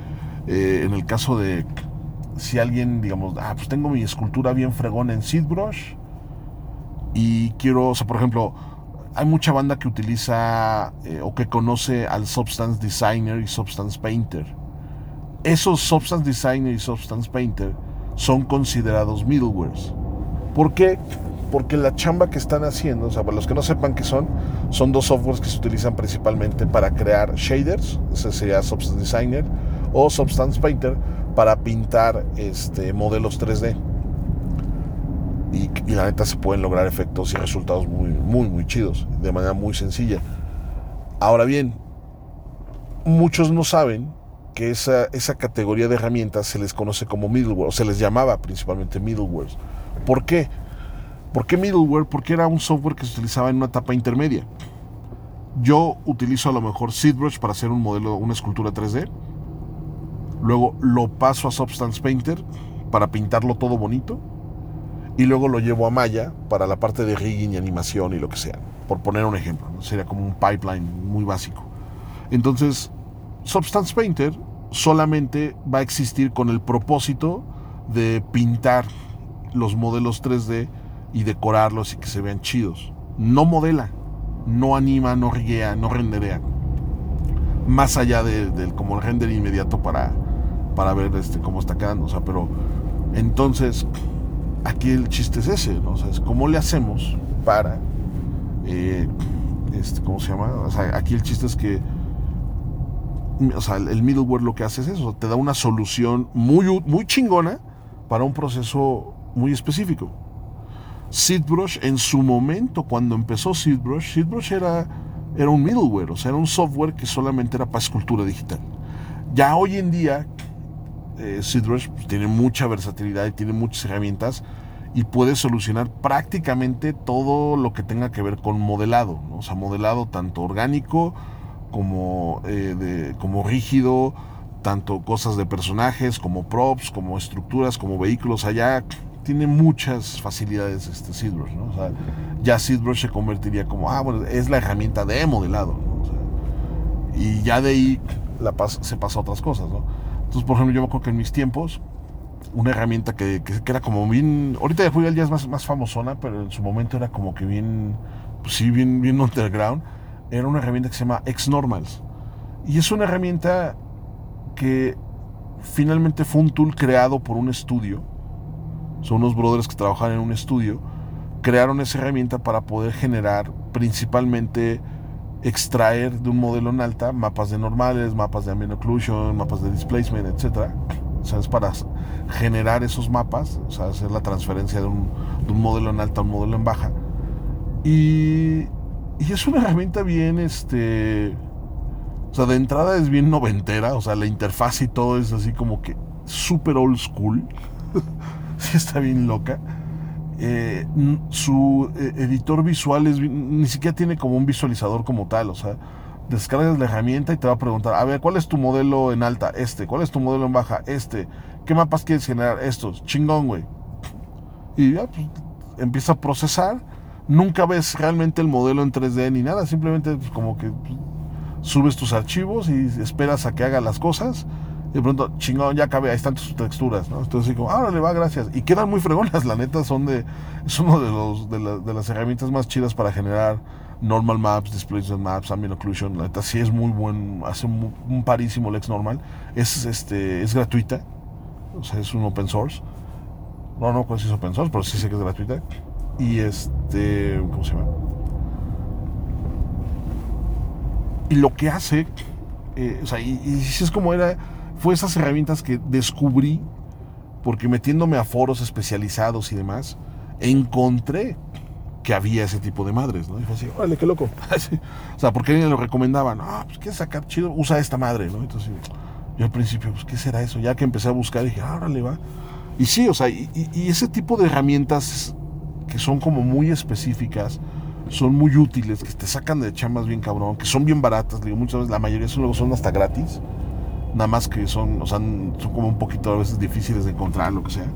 eh, en el caso de si alguien, digamos, ah, pues tengo mi escultura bien fregona en ZBrush y quiero, o sea, por ejemplo, hay mucha banda que utiliza eh, o que conoce al Substance Designer y Substance Painter. Esos Substance Designer y Substance Painter son considerados middlewares. ¿Por qué? Porque la chamba que están haciendo, o sea, para los que no sepan qué son, son dos softwares que se utilizan principalmente para crear shaders, ese sería Substance Designer, o Substance Painter para pintar este, modelos 3D y, la neta se pueden lograr efectos y resultados muy, muy, muy chidos, de manera muy sencilla. Ahora bien, muchos no saben que esa, esa categoría de herramientas se les conoce como middleware, o se les llamaba principalmente middleware. ¿Por qué? ¿Por qué middleware? Porque era un software que se utilizaba en una etapa intermedia. Yo utilizo a lo mejor ZBrush para hacer un modelo, una escultura 3D. Luego lo paso a Substance Painter para pintarlo todo bonito y luego lo llevo a Maya para la parte de rigging y animación y lo que sea, por poner un ejemplo, sería como un pipeline muy básico. Entonces, Substance Painter solamente va a existir con el propósito de pintar los modelos 3D y decorarlos y que se vean chidos. No modela, no anima, no riguea, no renderea. Más allá del como el render inmediato para, para ver este, cómo está quedando. O sea, pero entonces aquí el chiste es ese, ¿no? O sea, es cómo le hacemos para, eh, este, ¿cómo se llama? O sea, aquí el chiste es que o sea, el middleware lo que hace es eso, te da una solución muy, muy chingona para un proceso muy específico. SeedBrush en su momento, cuando empezó SeedBrush, SeedBrush era, era un middleware, o sea, era un software que solamente era para escultura digital. Ya hoy en día, eh, SeedBrush pues, tiene mucha versatilidad y tiene muchas herramientas y puede solucionar prácticamente todo lo que tenga que ver con modelado, o sea, modelado tanto orgánico como, eh, como rígido, tanto cosas de personajes como props, como estructuras, como vehículos. Allá tiene muchas facilidades este ¿no? Sea, ya ZBrush se convertiría como, ah, bueno, es la herramienta de modelado, y ya de ahí se pasa a otras cosas, ¿no? Entonces, por ejemplo, yo me acuerdo que en mis tiempos, una herramienta que, que, era como bien, ahorita de Julián ya es más, más famosona, pero en su momento era como que bien, pues sí, bien, bien underground, era una herramienta que se llama Xnormals. Y es una herramienta que finalmente fue un tool creado por un estudio son unos brothers que trabajan en un estudio, crearon esa herramienta para poder generar principalmente extraer de un modelo en alta mapas de normales, mapas de ambient occlusion, mapas de displacement, etc. O sea, es para generar esos mapas, o sea, hacer la transferencia de un, modelo en alta a un modelo en baja. Y, y, es una herramienta bien, este, o sea, de entrada es bien noventera, o sea, la interfaz y todo es así como que super old school. sí está bien loca. Eh, su eh, editor visual es, ni siquiera tiene como un visualizador como tal, o sea, descargas la herramienta y te va a preguntar, a ver, ¿cuál es tu modelo en alta? Este, ¿cuál es tu modelo en baja? Este, ¿qué mapas quieres generar? Estos, chingón, güey. Y ya, pues, empieza a procesar, nunca ves realmente el modelo en 3D ni nada, simplemente pues, como que pues, subes tus archivos y esperas a que haga las cosas de pronto, chingón, ya cabe, ahí están tus texturas, ¿no? Entonces, así como, ahora le va, gracias. Y quedan muy fregonas, la neta, son de, es uno de, los, de, las herramientas más chidas para generar normal maps, displacement maps, ambient occlusion. La neta, sí es muy buen, hace un, parísimo Lex normal. Es, este, es gratuita, o sea, es un open source. No, no, pues es open source, pero sí sé que es gratuita. Y este, ¿cómo se llama? Y lo que hace, eh, o sea, y, y si es como era fue esas herramientas que descubrí porque metiéndome a foros especializados y demás, encontré que había ese tipo de madres, ¿no? Y fue así, órale, qué loco. o sea, porque me lo recomendaban, ah, pues quieres sacar chido, usa esta madre, ¿no? Entonces, yo al principio, pues, ¿qué será eso? Ya que empecé a buscar, dije, ah, órale, va. Y sí, o sea, y, ese tipo de herramientas que son como muy específicas, son muy útiles, que te sacan de chamas bien cabrón, que son bien baratas, digo, muchas veces la mayoría son, luego son hasta gratis nada más que son, o sea, son como un poquito a veces difíciles de encontrar, lo que sea,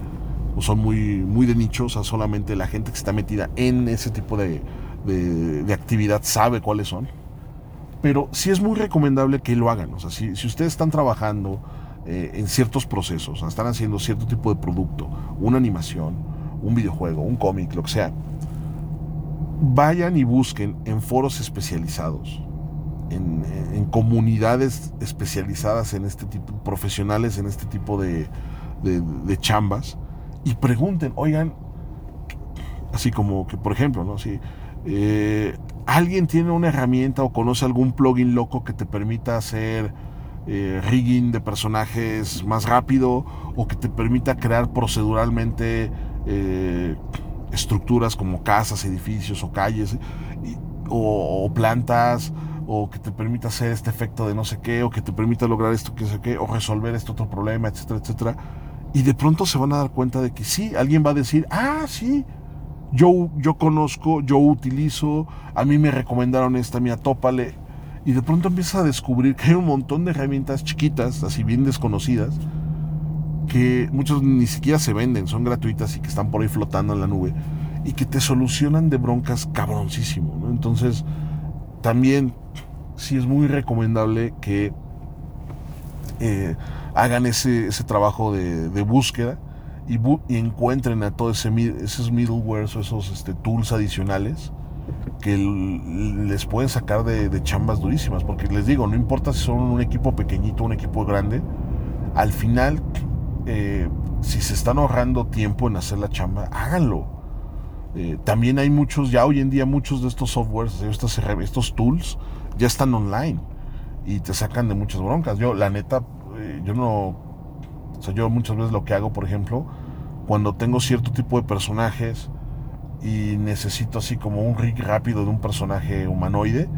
o son muy, muy de nicho, o sea, solamente la gente que está metida en ese tipo de, de, actividad sabe cuáles son. Pero sí es muy recomendable que lo hagan, o sea, si, si ustedes están trabajando eh, en ciertos procesos, o sea, están haciendo cierto tipo de producto, una animación, un videojuego, un cómic, lo que sea, vayan y busquen en foros especializados en, comunidades especializadas en este tipo, profesionales en este tipo de, chambas, y pregunten, oigan, así como que, por ejemplo, ¿no? Si eh, alguien tiene una herramienta o conoce algún plugin loco que te permita hacer eh, rigging de personajes más rápido o que te permita crear proceduralmente eh, estructuras como casas, edificios o calles o, o plantas o que te permita hacer este efecto de no sé qué, o que te permita lograr esto que sé qué, o resolver este otro problema, etcétera, etcétera. Y de pronto se van a dar cuenta de que sí, alguien va a decir, ah, sí, yo, yo conozco, yo utilizo, a mí me recomendaron esta, mía, tópale. Y de pronto empiezas a descubrir que hay un montón de herramientas chiquitas, así bien desconocidas, que muchos ni siquiera se venden, son gratuitas y que están por ahí flotando en la nube, y que te solucionan de broncas cabroncísimo. ¿no? Entonces, también sí es muy recomendable que eh, hagan ese, trabajo de, búsqueda y, encuentren a todos ese, esos middlewares o esos este, tools adicionales que les pueden sacar de, chambas durísimas. Porque les digo, no importa si son un equipo pequeñito un equipo grande, al final, eh, si se están ahorrando tiempo en hacer la chamba, háganlo. Eh, también hay muchos, ya hoy en día muchos de estos softwares, estos, estos tools, ya están online. y te sacan de muchas broncas. Yo, la neta, eh, yo no, o sea, yo muchas veces lo que hago, por ejemplo, cuando tengo cierto tipo de personajes y necesito así como un rig rápido de un personaje humanoide,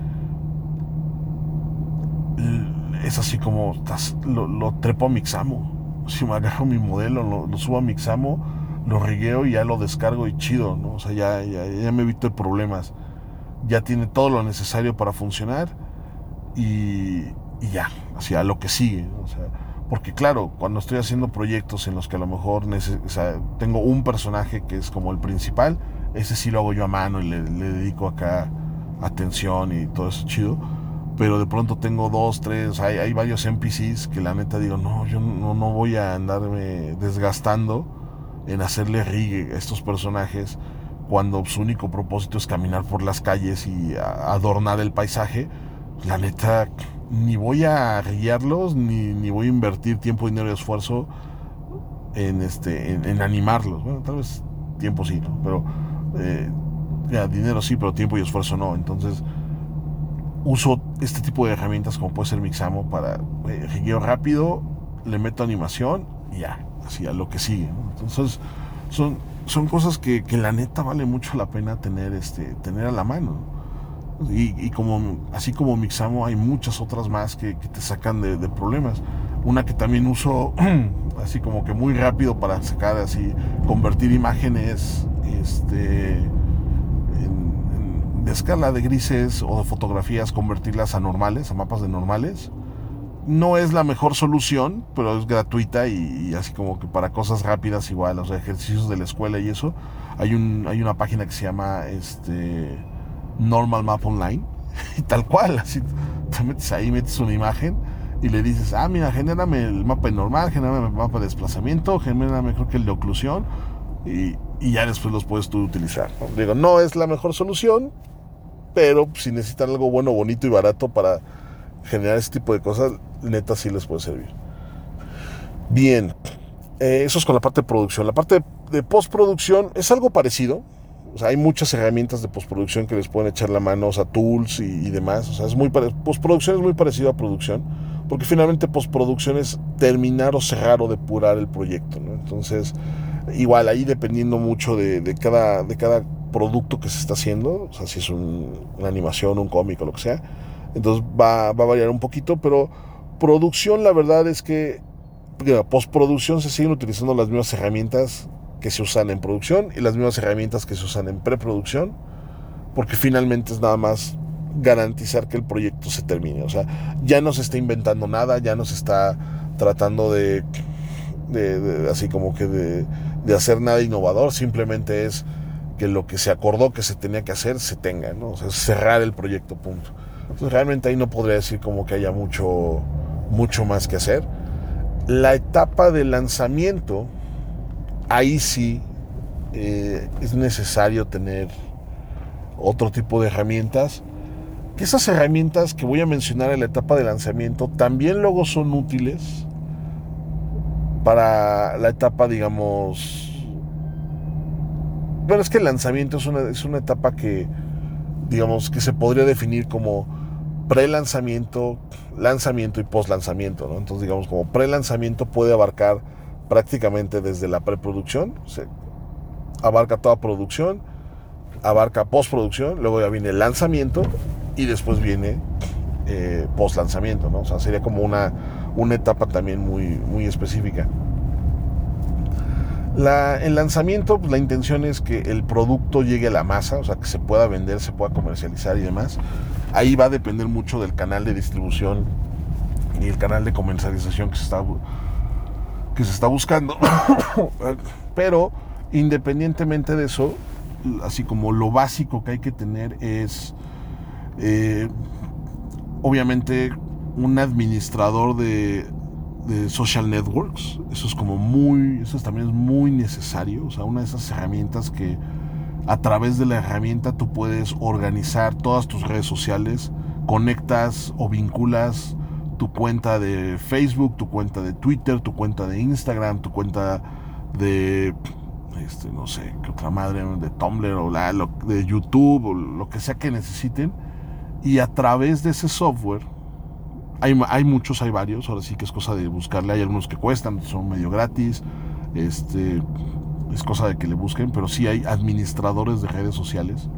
es así como lo, trepo a Mixamo. Si me agarro mi modelo, lo, subo a Mixamo, lo rigueo y ya lo descargo y chido, ¿no? O sea, ya, ya, me evito problemas. Ya tiene todo lo necesario para funcionar y, y ya, así a lo que sigue. O sea, porque claro, cuando estoy haciendo proyectos en los que a lo mejor tengo un personaje que es como el principal, ese sí lo hago yo a mano y le, le dedico acá atención y todo eso chido pero de pronto tengo dos, tres, hay, hay varios NPCs que la neta digo, no, yo no, no voy a andarme desgastando en hacerle rigue a estos personajes cuando su único propósito es caminar por las calles y adornar el paisaje. La neta, ni voy a guiarlos, ni, ni voy a invertir tiempo, dinero y esfuerzo en, este, en, animarlos. Bueno, tal vez tiempo sí, pero eh, dinero sí, pero tiempo y esfuerzo no. Entonces, uso este tipo de herramientas como puede ser Mixamo para eh, rápido, le meto animación y ya, así a lo que sigue. Entonces son, son cosas que, que, la neta vale mucho la pena tener, este, tener a la mano. Y, como, así como Mixamo hay muchas otras más que, que te sacan de, de, problemas. Una que también uso así como que muy rápido para sacar así, convertir imágenes este, de escala de grises o de fotografías convertirlas a normales, a mapas de normales. No es la mejor solución, pero es gratuita y, así como que para cosas rápidas igual, los ejercicios de la escuela y eso. Hay, un, hay una página que se llama este, Normal Map Online y tal cual, así te metes ahí, metes una imagen y le dices, ah, mira, genérame el mapa normal, genérame el mapa de desplazamiento, genérame creo que el de oclusión y, y ya después los puedes tú utilizar. Digo, no es la mejor solución, pero si necesitan algo bueno, bonito y barato para generar ese tipo de cosas, neta sí les puede servir. Bien, eh, eso es con la parte de producción. La parte de, postproducción es algo parecido. Hay muchas herramientas de postproducción que les pueden echar la mano, o sea, tools y, demás. O sea, es muy postproducción es muy parecido a producción, porque finalmente postproducción es terminar o cerrar o depurar el proyecto. Entonces, igual ahí dependiendo mucho de, de, cada, de cada producto que se está haciendo, o sea, si es una animación, un cómic o lo que sea, entonces va, va, a variar un poquito, pero producción la verdad es que postproducción se siguen utilizando las mismas herramientas que se usan en producción y las mismas herramientas que se usan en preproducción, porque finalmente es nada más garantizar que el proyecto se termine, o sea, ya no se está inventando nada, ya no se está tratando de, de, así como que de, de hacer nada innovador, simplemente es que lo que se acordó que se tenía que hacer se tenga, ¿no? O sea, cerrar el proyecto, punto. Entonces realmente ahí no podría decir como que haya mucho, mucho más que hacer. La etapa de lanzamiento, ahí sí eh, es necesario tener otro tipo de herramientas. Que esas herramientas que voy a mencionar en la etapa de lanzamiento también luego son útiles para la etapa, digamos, bueno, es que el lanzamiento es una, es una etapa que, digamos, que se podría definir como pre-lanzamiento, lanzamiento y post-lanzamiento, ¿no? Entonces, digamos, como pre-lanzamiento puede abarcar prácticamente desde la preproducción, abarca toda producción, abarca postproducción, luego ya viene el lanzamiento y después viene eh, post-lanzamiento, ¿no? O sea, sería como una, una etapa también muy, muy específica el lanzamiento, pues, la intención es que el producto llegue a la masa, o sea, que se pueda vender, se pueda comercializar y demás. Ahí va a depender mucho del canal de distribución y el canal de comercialización que se está, que se está buscando. Pero independientemente de eso, así como lo básico que hay que tener es, eh, obviamente, un administrador de, de social networks. Eso es como muy, eso también es muy necesario. O sea, una de esas herramientas que a través de la herramienta tú puedes organizar todas tus redes sociales, conectas o vinculas tu cuenta de Facebook, tu cuenta de Twitter, tu cuenta de Instagram, tu cuenta de, este, no sé, qué otra madre, de Tumblr o la, de YouTube o lo que sea que necesiten. Y a través de ese software hay, hay, muchos, hay varios, ahora sí que es cosa de buscarle, hay algunos que cuestan, son medio gratis, este, es cosa de que le busquen, pero sí hay administradores de redes sociales.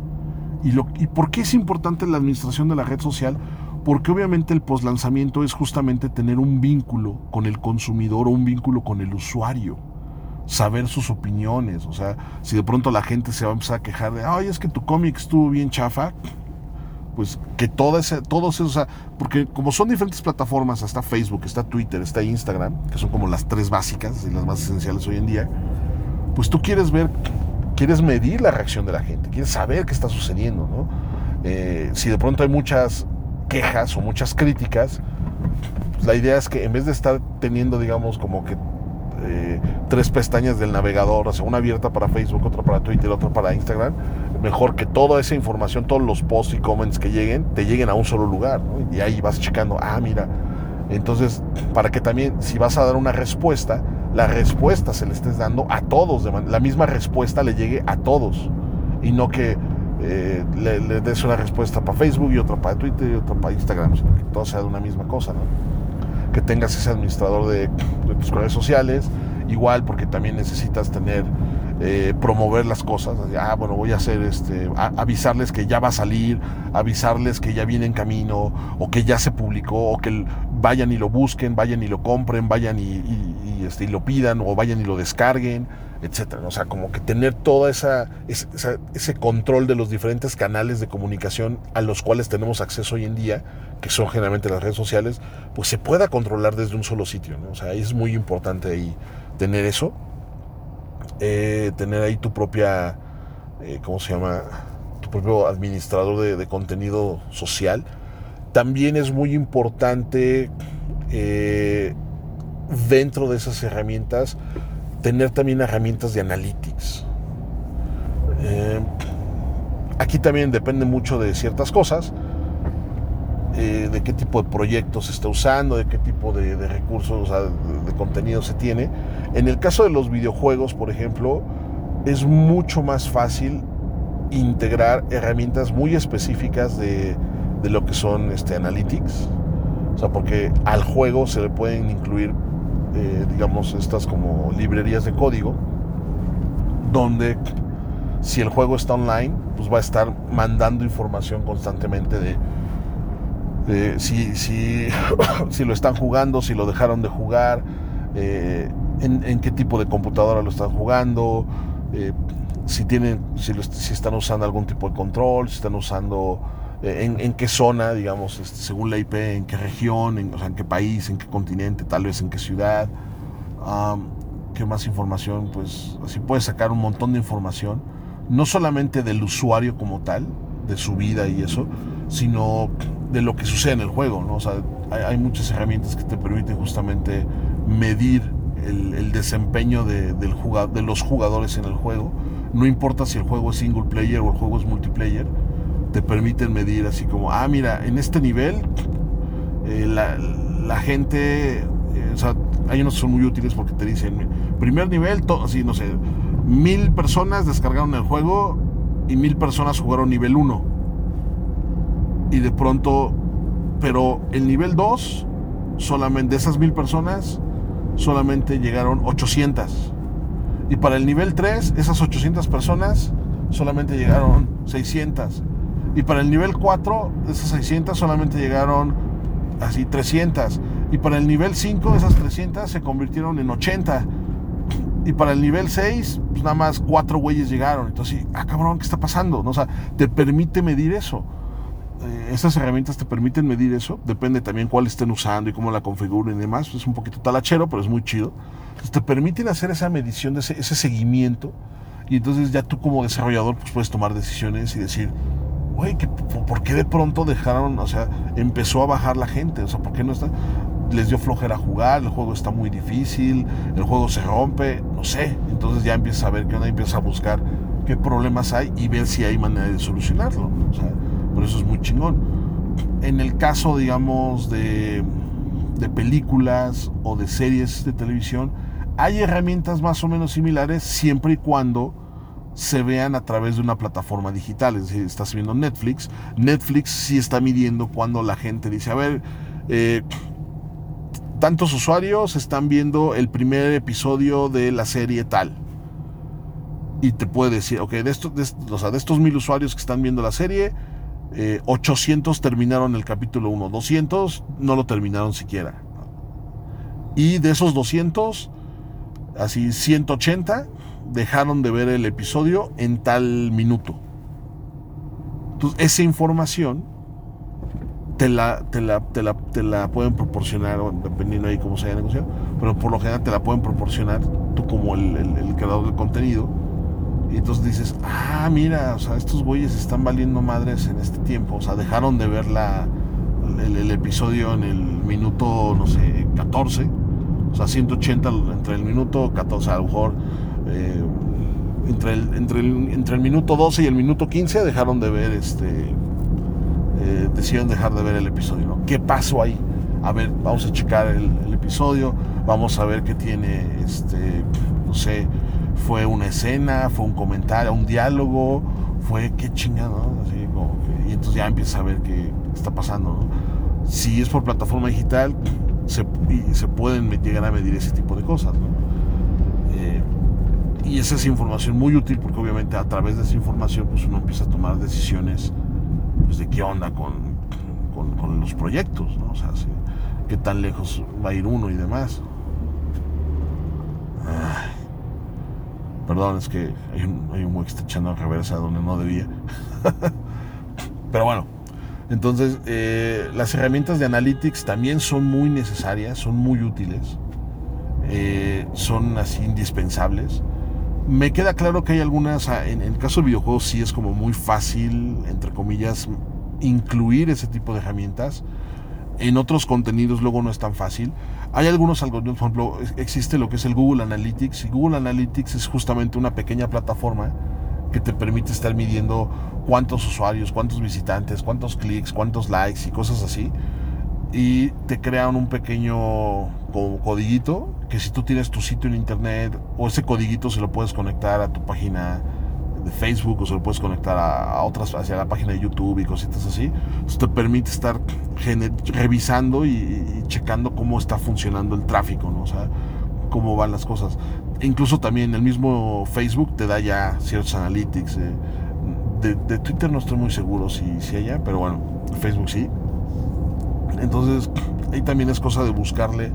¿Y, lo, ¿Y por qué es importante la administración de la red social? Porque obviamente el poslanzamiento es justamente tener un vínculo con el consumidor o un vínculo con el usuario saber sus opiniones. O sea, si de pronto la gente se va a empezar a quejar de, ay, es que tu cómic estuvo bien chafa, pues que todo ese, todos esos, o sea, porque como son diferentes plataformas, está Facebook, está Twitter, está Instagram, que son como las tres básicas y las más esenciales hoy en día, pues tú quieres ver, quieres medir la reacción de la gente, quieres saber qué está sucediendo, ¿no? Eh, si de pronto hay muchas quejas o muchas críticas, la idea es que en vez de estar teniendo, digamos, como que eh, tres pestañas del navegador, o sea, una abierta para Facebook, otra para Twitter, otra para Instagram, mejor que toda esa información, todos los posts y comments que lleguen, te lleguen a un solo lugar. Y ahí vas checando, ah, mira. Entonces, para que también, si vas a dar una respuesta, la respuesta se le estés dando a todos, la misma respuesta le llegue a todos. Y no que eh, le, des una respuesta para Facebook y otra para Twitter y otra para Instagram, sino que todo sea de una misma cosa, ¿no? Que tengas ese administrador de, tus redes sociales, igual porque también necesitas tener eh, promover las cosas. Ah, bueno, voy a hacer este, avisarles que ya va a salir, avisarles que ya viene en camino, o que ya se publicó, o que vayan y lo busquen, vayan y lo compren, vayan y, este, y lo pidan, o vayan y lo descarguen, etcétera. O sea, como que tener todo esa, ese control de los diferentes canales de comunicación a los cuales tenemos acceso hoy en día, que son generalmente las redes sociales, pues se pueda controlar desde un solo sitio. ¿no? O sea, es muy importante ahí tener eso. Eh, tener ahí tu propia, eh, ¿cómo se llama? Tu propio administrador de, contenido social. También es muy importante eh, dentro de esas herramientas tener también herramientas de analytics. aquí también depende mucho de ciertas cosas, de qué tipo de proyectos se está usando, de qué tipo de, recursos, de, contenido se tiene. En el caso de los videojuegos, por ejemplo, es mucho más fácil integrar herramientas muy específicas de, lo que son este, analytics. O sea, porque al juego se le pueden incluir, digamos, estas como librerías de código, donde si el juego está online, pues va a estar mandando información constantemente de si, si, lo están jugando, si lo dejaron de jugar, eh, en, qué tipo de computadora lo están jugando, eh, si, tienen, si, si, están usando algún tipo de control, si están usando, eh, en, qué zona, digamos, este, según la IP, en qué región, en, o sea, en qué país, en qué continente, tal vez en qué ciudad. ¿Qué más información? Pues así puedes sacar un montón de información, no solamente del usuario como tal, de su vida y eso, sino de lo que sucede en el juego. ¿no? O sea, hay, muchas herramientas que te permiten justamente medir el, desempeño de, del de los jugadores en el juego. No importa si el juego es single player o el juego es multiplayer, te permiten medir así como, ah, mira, en este nivel eh, la, gente, eh, o sea, hay unos que son muy útiles porque te dicen, primer nivel, así, no sé, mil personas descargaron el juego y mil personas jugaron nivel 1 y de pronto, pero el nivel 2, solamente de esas mil personas, solamente llegaron 800. Y para el nivel 3, esas 800 personas solamente llegaron 600. Y para el nivel 4, esas 600 solamente llegaron así 300. Y para el nivel 5, esas 300 se convirtieron en 80. Y para el nivel 6, pues nada más 4 güeyes llegaron. Entonces, ah, cabrón, ¿qué está pasando? ¿No? O sea, te permite medir eso. Eh, esas herramientas te permiten medir eso. Depende también cuál estén usando y cómo la configuren y demás. Es un poquito talachero, pero es muy chido. te permiten hacer esa medición, de ese, seguimiento. Y entonces ya tú como desarrollador pues puedes tomar decisiones y decir, güey, ¿por qué de pronto dejaron, o sea, empezó a bajar la gente? O sea, ¿por qué no está? Les dio flojera jugar, el juego está muy difícil, el juego se rompe, no sé. Entonces ya empiezas a ver qué onda, empiezas a buscar qué problemas hay y ver si hay manera de solucionarlo. O sea, por eso es muy chingón. En el caso, digamos, de, de películas o de series de televisión, hay herramientas más o menos similares siempre y cuando se vean a través de una plataforma digital. Es decir, estás viendo Netflix. Netflix sí está midiendo cuando la gente dice, a ver, eh, tantos usuarios están viendo el primer episodio de la serie tal. Y te puede decir, ok, de estos, de, o sea, de estos mil usuarios que están viendo la serie, 800 terminaron el capítulo 1, 200 no lo terminaron siquiera. Y de esos 200, así 180 dejaron de ver el episodio en tal minuto. Entonces, esa información te la, te la, te la, te la pueden proporcionar, dependiendo ahí cómo se haya negociado, pero por lo general te la pueden proporcionar tú como el, creador del contenido. Y entonces dices, ah, mira, o sea, estos güeyes están valiendo madres en este tiempo. O sea, dejaron de ver la, el episodio en el minuto, no sé, 14 o sea, 180 entre el minuto 14, a lo mejor eh, entre, el, minuto 12 y el minuto 15 dejaron de ver este. Eh, decidieron dejar de ver el episodio. ¿no? ¿Qué pasó ahí? A ver, vamos a checar el, episodio, vamos a ver qué tiene, este, no sé, fue una escena, fue un comentario, un diálogo, fue qué chingado, y entonces ya empieza a ver qué está pasando. ¿no? Si es por plataforma digital, se, se pueden llegar a medir ese tipo de cosas. Eh, y esa es información muy útil porque obviamente a través de esa información pues uno empieza a tomar decisiones pues, de qué onda con, con, los proyectos, ¿no? o sea, qué tan lejos va a ir uno y demás. perdón, es que hay un, hay un que está echando reversa donde no debía. Pero bueno, entonces, eh, las herramientas de Analytics también son muy necesarias, son muy útiles, eh, son así indispensables. Me queda claro que hay algunas, en, el caso del videojuego sí es como muy fácil, entre comillas, incluir ese tipo de herramientas. En otros contenidos luego no es tan fácil. Hay algunos algoritmos, por ejemplo, existe lo que es el Google Analytics y Google Analytics es justamente una pequeña plataforma que te permite estar midiendo cuántos usuarios, cuántos visitantes, cuántos clics, cuántos likes y cosas así. Y te crean un pequeño codiguito que si tú tienes tu sitio en internet o ese codiguito se lo puedes conectar a tu página de Facebook o se lo puedes conectar a, otras, hacia la página de YouTube y cositas así. Eso te permite estar revisando y, checando cómo está funcionando el tráfico, ¿no? O sea, cómo van las cosas. Incluso también el mismo Facebook te da ya ciertos analytics. Eh, de, Twitter no estoy muy seguro si, si haya, pero bueno, Facebook sí. Entonces, ahí también es cosa de buscarle,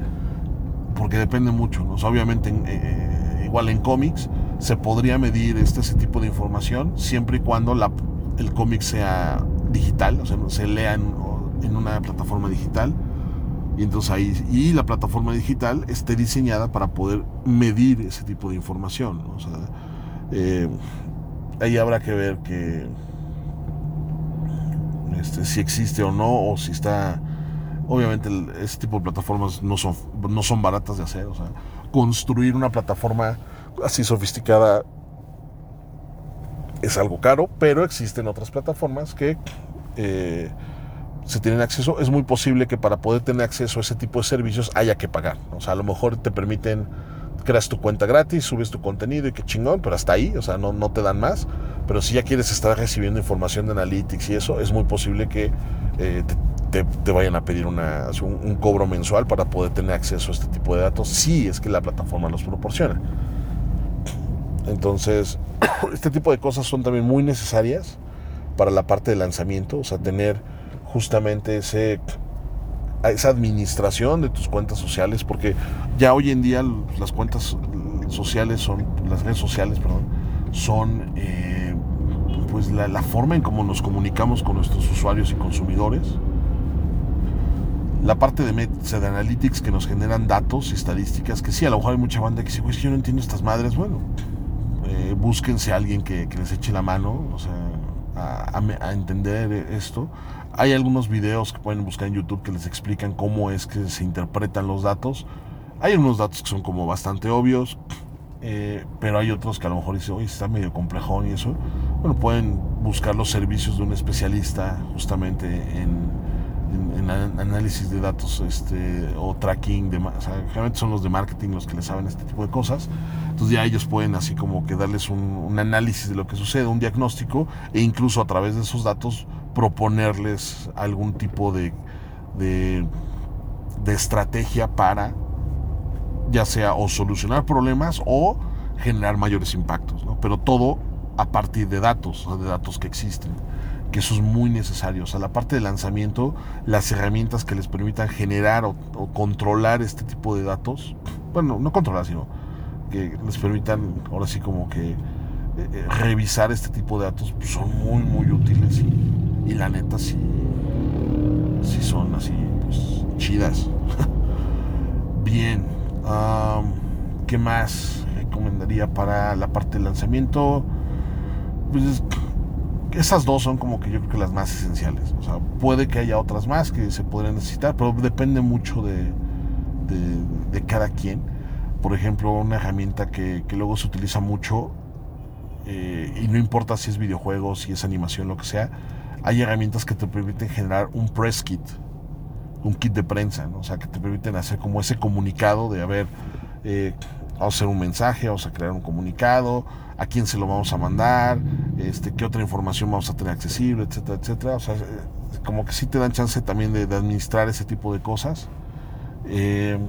porque depende mucho, ¿no? obviamente, eh, eh, igual en cómics, se podría medir este, ese tipo de información siempre y cuando la, el cómic sea digital, o sea, se lea en, una plataforma digital. Y entonces ahí, y la plataforma digital esté diseñada para poder medir ese tipo de información. Eh, ahí habrá que ver que este, si existe o no, o si está. Obviamente, este tipo de plataformas no son, no son baratas de hacer. O sea, construir una plataforma así sofisticada es algo caro, pero existen otras plataformas que eh, se tienen acceso. Es muy posible que para poder tener acceso a ese tipo de servicios haya que pagar. O sea, a lo mejor te permiten creas tu cuenta gratis, subes tu contenido y qué chingón, pero hasta ahí, o sea, no, no te dan más. Pero si ya quieres estar recibiendo información de Analytics y eso, es muy posible que eh, te, vayan a pedir una, un, cobro mensual para poder tener acceso a este tipo de datos, si es que la plataforma los proporciona. Entonces, este tipo de cosas son también muy necesarias para la parte de lanzamiento, o sea, tener justamente ese esa administración de tus cuentas sociales, porque ya hoy en día las cuentas sociales son, las redes sociales, perdón, son eh, pues la, forma en cómo nos comunicamos con nuestros usuarios y consumidores. La parte de, de Analytics que nos generan datos y estadísticas, que sí, a lo mejor hay mucha banda que dice, pues yo no entiendo estas madres, bueno, eh, búsquense a alguien que, les eche la mano, o sea, a entender esto hay algunos videos que pueden buscar en YouTube que les explican cómo es que se interpretan los datos. Hay unos datos que son como bastante obvios, eh, pero hay otros que a lo mejor dicen, oye, está medio complejón y eso. Bueno, pueden buscar los servicios de un especialista justamente en, análisis de datos este, o tracking. De, o sea, generalmente son los de marketing los que les saben este tipo de cosas. Entonces ya ellos pueden así como que darles un, un análisis de lo que sucede, un diagnóstico e incluso a través de esos datos proponerles algún tipo de, de estrategia para ya sea o solucionar problemas o generar mayores impactos, ¿no? pero todo a partir de datos, de datos que existen, que eso es muy necesario. O sea, la parte de lanzamiento, las herramientas que les permitan generar o, controlar este tipo de datos, bueno, no controlar, sino que les permitan ahora sí como que eh, eh, revisar este tipo de datos, pues son muy, muy útiles y, la neta sí, sí son así, pues chidas. Bien, ¿qué más recomendaría para la parte de lanzamiento? Pues esas dos son como que yo creo que las más esenciales. O sea, puede que haya otras más que se podrían necesitar, pero depende mucho de, de, cada quien. Por ejemplo, una herramienta que, que luego se utiliza mucho, eh, y no importa si es videojuego, si es animación, lo que sea, hay herramientas que te permiten generar un press kit, un kit de prensa, o sea, que te permiten hacer como ese comunicado de, a ver, eh, vamos a hacer un mensaje, vamos a crear un comunicado, a quién se lo vamos a mandar, este, qué otra información vamos a tener accesible, etcétera, etcétera. O sea, eh, como que sí te dan chance también de, administrar ese tipo de cosas. Eh,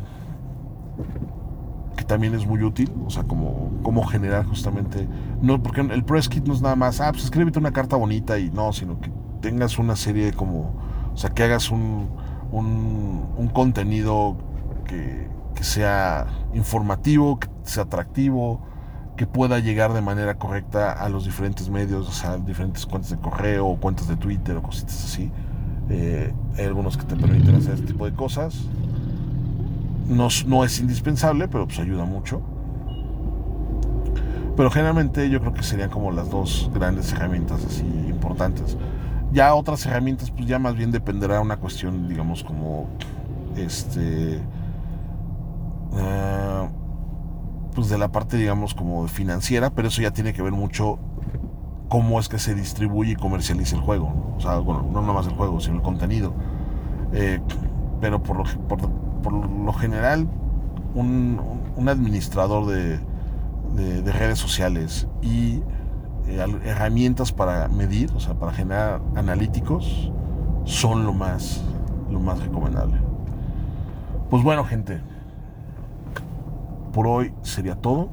que también es muy útil, o sea, como, como generar justamente, no, porque el press kit no es nada más, ah, pues escríbete una carta bonita y no, sino que tengas una serie de como, o sea, que hagas un, un, un contenido que, que sea informativo, que sea atractivo, que pueda llegar de manera correcta a los diferentes medios, o sea, diferentes cuentas de correo o cuentas de Twitter o cositas así. Eh, hay algunos que te permiten hacer este tipo de cosas. No, no es indispensable, pero pues ayuda mucho. Pero generalmente yo creo que serían como las dos grandes herramientas así importantes. Ya otras herramientas, pues ya más bien dependerá una cuestión, digamos, como este. Uh, pues de la parte, digamos, como financiera, pero eso ya tiene que ver mucho cómo es que se distribuye y comercializa el juego. O sea, bueno, no nada más el juego, sino el contenido. Eh, pero por lo, por, lo general, un, administrador de, de, redes sociales y eh, herramientas para medir, o sea, para generar analíticos, son lo más, lo más recomendable. Pues bueno, gente, por hoy sería todo.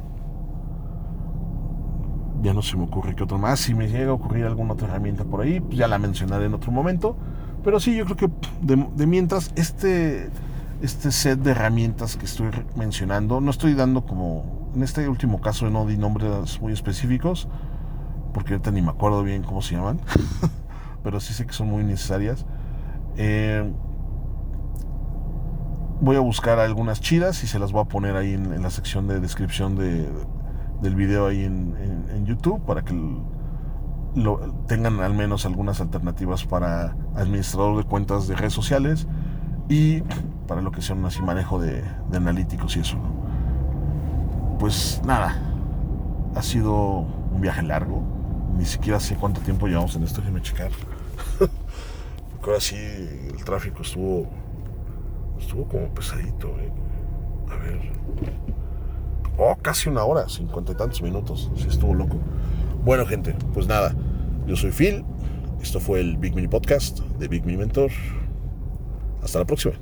Ya no se me ocurre que otro más. Si me llega a ocurrir alguna otra herramienta por ahí, pues ya la mencionaré en otro momento. Pero sí, yo creo que de, mientras este, este set de herramientas que estoy mencionando, no estoy dando como, en este último caso no di nombres muy específicos, porque ahorita ni me acuerdo bien cómo se llaman, pero sí sé que son muy necesarias. Eh, voy a buscar algunas chidas y se las voy a poner ahí en, la sección de descripción de, del video ahí en, YouTube para que lo, tengan al menos algunas alternativas para administrador de cuentas de redes sociales y para lo que sea un así manejo de, analíticos y eso. Pues nada, ha sido un viaje largo. Ni siquiera sé cuánto tiempo llevamos en esto, déjenme checar. Porque ahora sí el tráfico estuvo Estuvo como pesadito, eh. A ver. Oh, casi una hora, cincuenta y tantos minutos. Sí, estuvo loco. Bueno, gente, pues nada. Yo soy Phil. Esto fue el Big Mini Podcast de Big Mini Mentor. Hasta la próxima.